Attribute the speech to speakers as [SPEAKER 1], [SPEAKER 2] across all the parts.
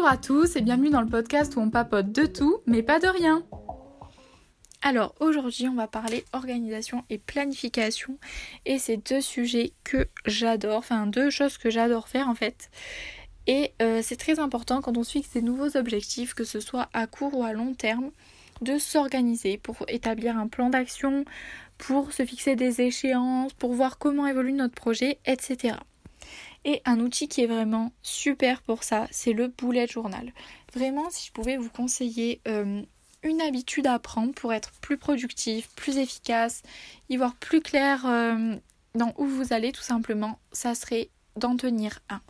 [SPEAKER 1] Bonjour à tous et bienvenue dans le podcast où on papote de tout, mais pas de rien. Alors aujourd'hui on va parler organisation et planification et c'est deux sujets que j'adore, enfin deux choses que j'adore faire en fait. Et euh, c'est très important quand on se fixe des nouveaux objectifs, que ce soit à court ou à long terme, de s'organiser pour établir un plan d'action, pour se fixer des échéances, pour voir comment évolue notre projet, etc. Et un outil qui est vraiment super pour ça, c'est le bullet journal. Vraiment, si je pouvais vous conseiller euh, une habitude à prendre pour être plus productif, plus efficace, y voir plus clair euh, dans où vous allez tout simplement, ça serait d'en tenir un.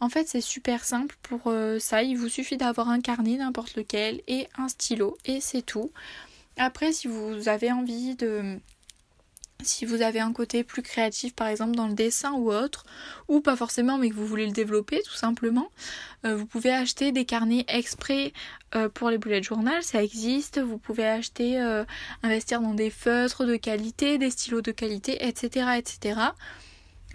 [SPEAKER 1] En fait, c'est super simple pour euh, ça. Il vous suffit d'avoir un carnet, n'importe lequel, et un stylo, et c'est tout. Après, si vous avez envie de si vous avez un côté plus créatif par exemple dans le dessin ou autre, ou pas forcément mais que vous voulez le développer tout simplement, euh, vous pouvez acheter des carnets exprès euh, pour les bullet journal, ça existe, vous pouvez acheter, euh, investir dans des feutres de qualité, des stylos de qualité, etc. etc.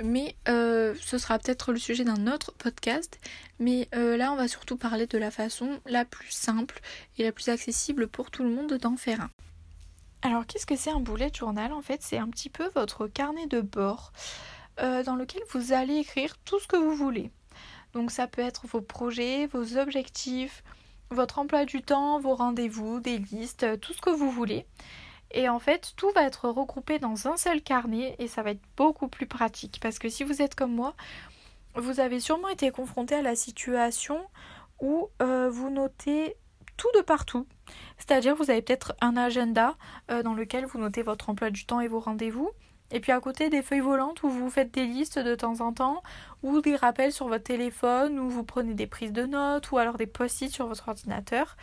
[SPEAKER 1] Mais ce sera peut-être le sujet d'un autre podcast. Mais là, on va surtout parler de la façon la plus simple et la plus accessible pour tout le monde d'en faire un. Alors qu'est-ce que c'est un bullet journal En fait? C'est un petit peu votre carnet de bord euh, dans lequel vous allez écrire tout ce que vous voulez. Donc ça peut être vos projets, vos objectifs, votre emploi du temps, vos rendez-vous, des listes, euh, tout ce que vous voulez. Et en fait, tout va être regroupé dans un seul carnet et ça va être beaucoup plus pratique. Parce que si vous êtes comme moi, vous avez sûrement été confronté à la situation où euh, vous notez tout de partout. C'est-à-dire vous avez peut-être un agenda euh, dans lequel vous notez votre emploi du temps et vos rendez-vous. Et puis à côté des feuilles volantes où vous faites des listes de temps en temps, ou des rappels sur votre téléphone, où vous prenez des prises de notes, ou alors des post-it sur votre ordinateur.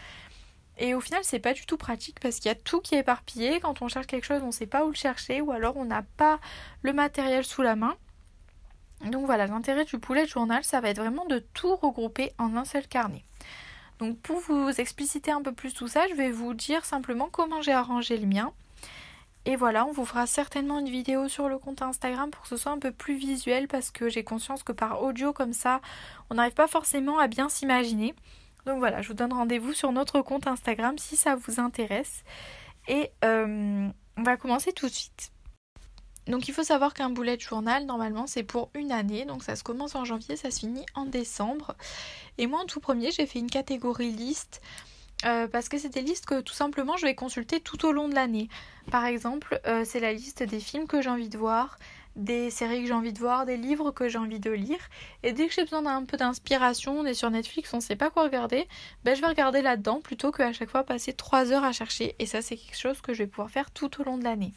[SPEAKER 1] Et au final, c'est pas du tout pratique parce qu'il y a tout qui est éparpillé. Quand on cherche quelque chose, on sait pas où le chercher, ou alors on n'a pas le matériel sous la main. Donc voilà, l'intérêt du poulet journal, ça va être vraiment de tout regrouper en un seul carnet. Donc pour vous expliciter un peu plus tout ça, je vais vous dire simplement comment j'ai arrangé le mien. Et voilà, on vous fera certainement une vidéo sur le compte Instagram pour que ce soit un peu plus visuel parce que j'ai conscience que par audio comme ça, on n'arrive pas forcément à bien s'imaginer. Donc voilà, je vous donne rendez-vous sur notre compte Instagram si ça vous intéresse. Et euh, on va commencer tout de suite. Donc il faut savoir qu'un bullet journal, normalement, c'est pour une année. Donc ça se commence en janvier, ça se finit en décembre. Et moi, en tout premier, j'ai fait une catégorie liste. Euh, parce que c'est des listes que tout simplement je vais consulter tout au long de l'année. Par exemple, euh, c'est la liste des films que j'ai envie de voir, des séries que j'ai envie de voir, des livres que j'ai envie de lire. Et dès que j'ai besoin d'un peu d'inspiration, on est sur Netflix, on ne sait pas quoi regarder, ben je vais regarder là-dedans plutôt qu'à chaque fois passer 3 heures à chercher. Et ça, c'est quelque chose que je vais pouvoir faire tout au long de l'année.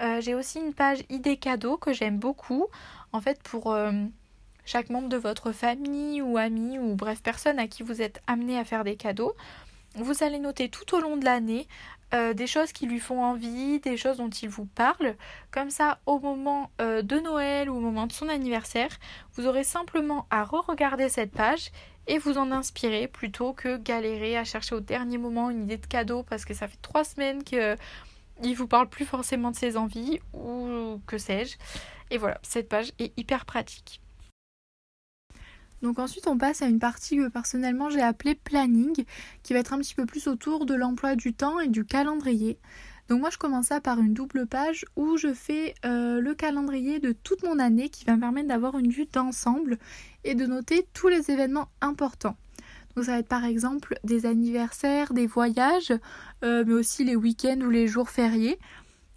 [SPEAKER 1] Euh, j'ai aussi une page idées cadeaux que j'aime beaucoup. En fait, pour euh, chaque membre de votre famille ou ami ou bref personne à qui vous êtes amené à faire des cadeaux, vous allez noter tout au long de l'année euh, des choses qui lui font envie, des choses dont il vous parle. Comme ça, au moment de Noël ou au moment de son anniversaire, vous aurez simplement à re-regarder cette page et vous en inspirer plutôt que galérer à chercher au dernier moment une idée de cadeau parce que ça fait trois semaines que il vous parle plus forcément de ses envies ou que sais-je. Et voilà, cette page est hyper pratique. Donc ensuite on passe à une partie que personnellement j'ai appelée planning, qui va être un petit peu plus autour de l'emploi du temps et du calendrier. Donc moi je commence ça par une double page où je fais euh, le calendrier de toute mon année qui va me permettre d'avoir une vue d'ensemble et de noter tous les événements importants. Donc ça va être par exemple des anniversaires, des voyages, euh, mais aussi les week-ends ou les jours fériés.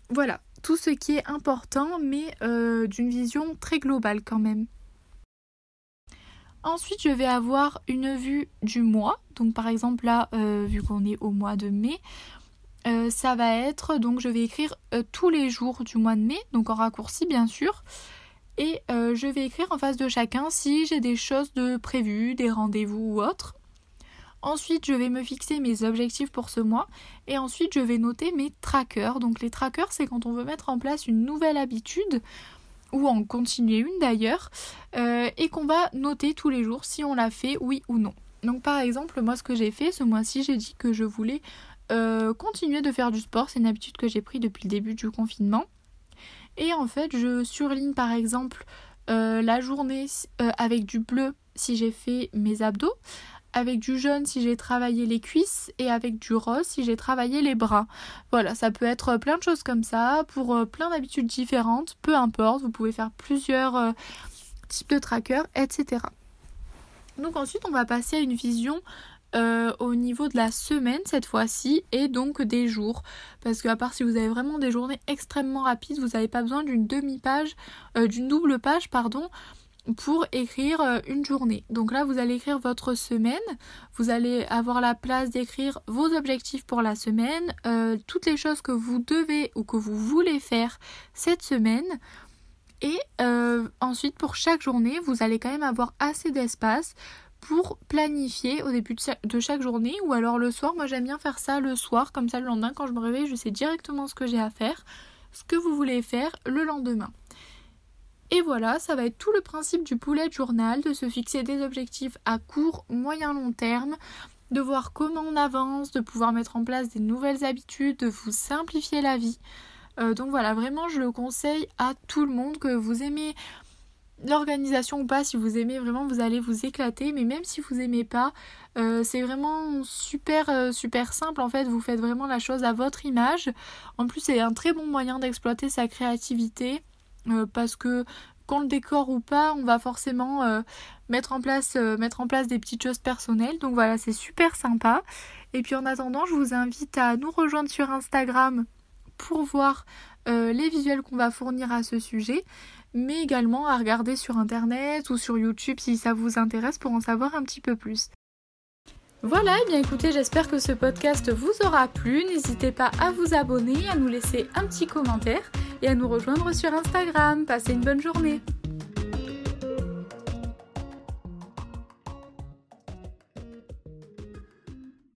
[SPEAKER 1] Voilà, tout ce qui est important, mais euh, d'une vision très globale quand même. Ensuite, je vais avoir une vue du mois. Donc par exemple là, euh, vu qu'on est au mois de mai, ça va être, donc je vais écrire tous les jours du mois de mai, donc en raccourci bien sûr. Et je vais écrire en face de chacun si j'ai des choses de prévues, des rendez-vous ou autres. Ensuite, je vais me fixer mes objectifs pour ce mois et ensuite je vais noter mes trackers. Donc les trackers, c'est quand on veut mettre en place une nouvelle habitude ou en continuer une d'ailleurs euh, et qu'on va noter tous les jours si on l'a fait oui ou non. Donc par exemple, moi ce que j'ai fait ce mois-ci, j'ai dit que je voulais euh, continuer de faire du sport. C'est une habitude que j'ai pris depuis le début du confinement. Et en fait, je surligne par exemple euh, la journée avec du bleu si j'ai fait mes abdos, avec du jaune si j'ai travaillé les cuisses et avec du rose si j'ai travaillé les bras. Voilà, ça peut être plein de choses comme ça pour euh, plein d'habitudes différentes, peu importe, vous pouvez faire plusieurs euh, types de trackers, etc. Donc ensuite on va passer à une vision euh, au niveau de la semaine cette fois-ci et donc des jours. Parce qu'à part si vous avez vraiment des journées extrêmement rapides, vous n'avez pas besoin d'une demi-page, d'une double page, pardon, pour écrire euh, une journée. Donc là, vous allez écrire votre semaine. Vous allez avoir la place d'écrire vos objectifs pour la semaine, euh, toutes les choses que vous devez ou que vous voulez faire cette semaine. Et euh, ensuite, pour chaque journée, vous allez quand même avoir assez d'espace pour planifier au début de chaque journée ou alors le soir. Moi, j'aime bien faire ça le soir, comme ça le lendemain, quand je me réveille, je sais directement ce que j'ai à faire, ce que vous voulez faire le lendemain. Et voilà, ça va être tout le principe du poulet journal, de se fixer des objectifs à court, moyen, long terme, de voir comment on avance, de pouvoir mettre en place des nouvelles habitudes, de vous simplifier la vie. Euh, donc voilà, vraiment je le conseille à tout le monde, que vous aimez l'organisation ou pas, si vous aimez vraiment vous allez vous éclater, mais même si vous aimez pas, euh, c'est vraiment super euh, super simple en fait, vous faites vraiment la chose à votre image. En plus c'est un très bon moyen d'exploiter sa créativité. Euh, parce que qu'on le décore ou pas, on va forcément euh, mettre, en place, euh, mettre en place des petites choses personnelles. Donc voilà, c'est super sympa. Et puis en attendant, je vous invite à nous rejoindre sur Instagram pour voir les visuels qu'on va fournir à ce sujet, mais également à regarder sur Internet ou sur YouTube si ça vous intéresse pour en savoir un petit peu plus. Voilà, et eh bien écoutez, j'espère que ce podcast vous aura plu. N'hésitez pas à vous abonner, à nous laisser un petit commentaire et à nous rejoindre sur Instagram. Passez une bonne journée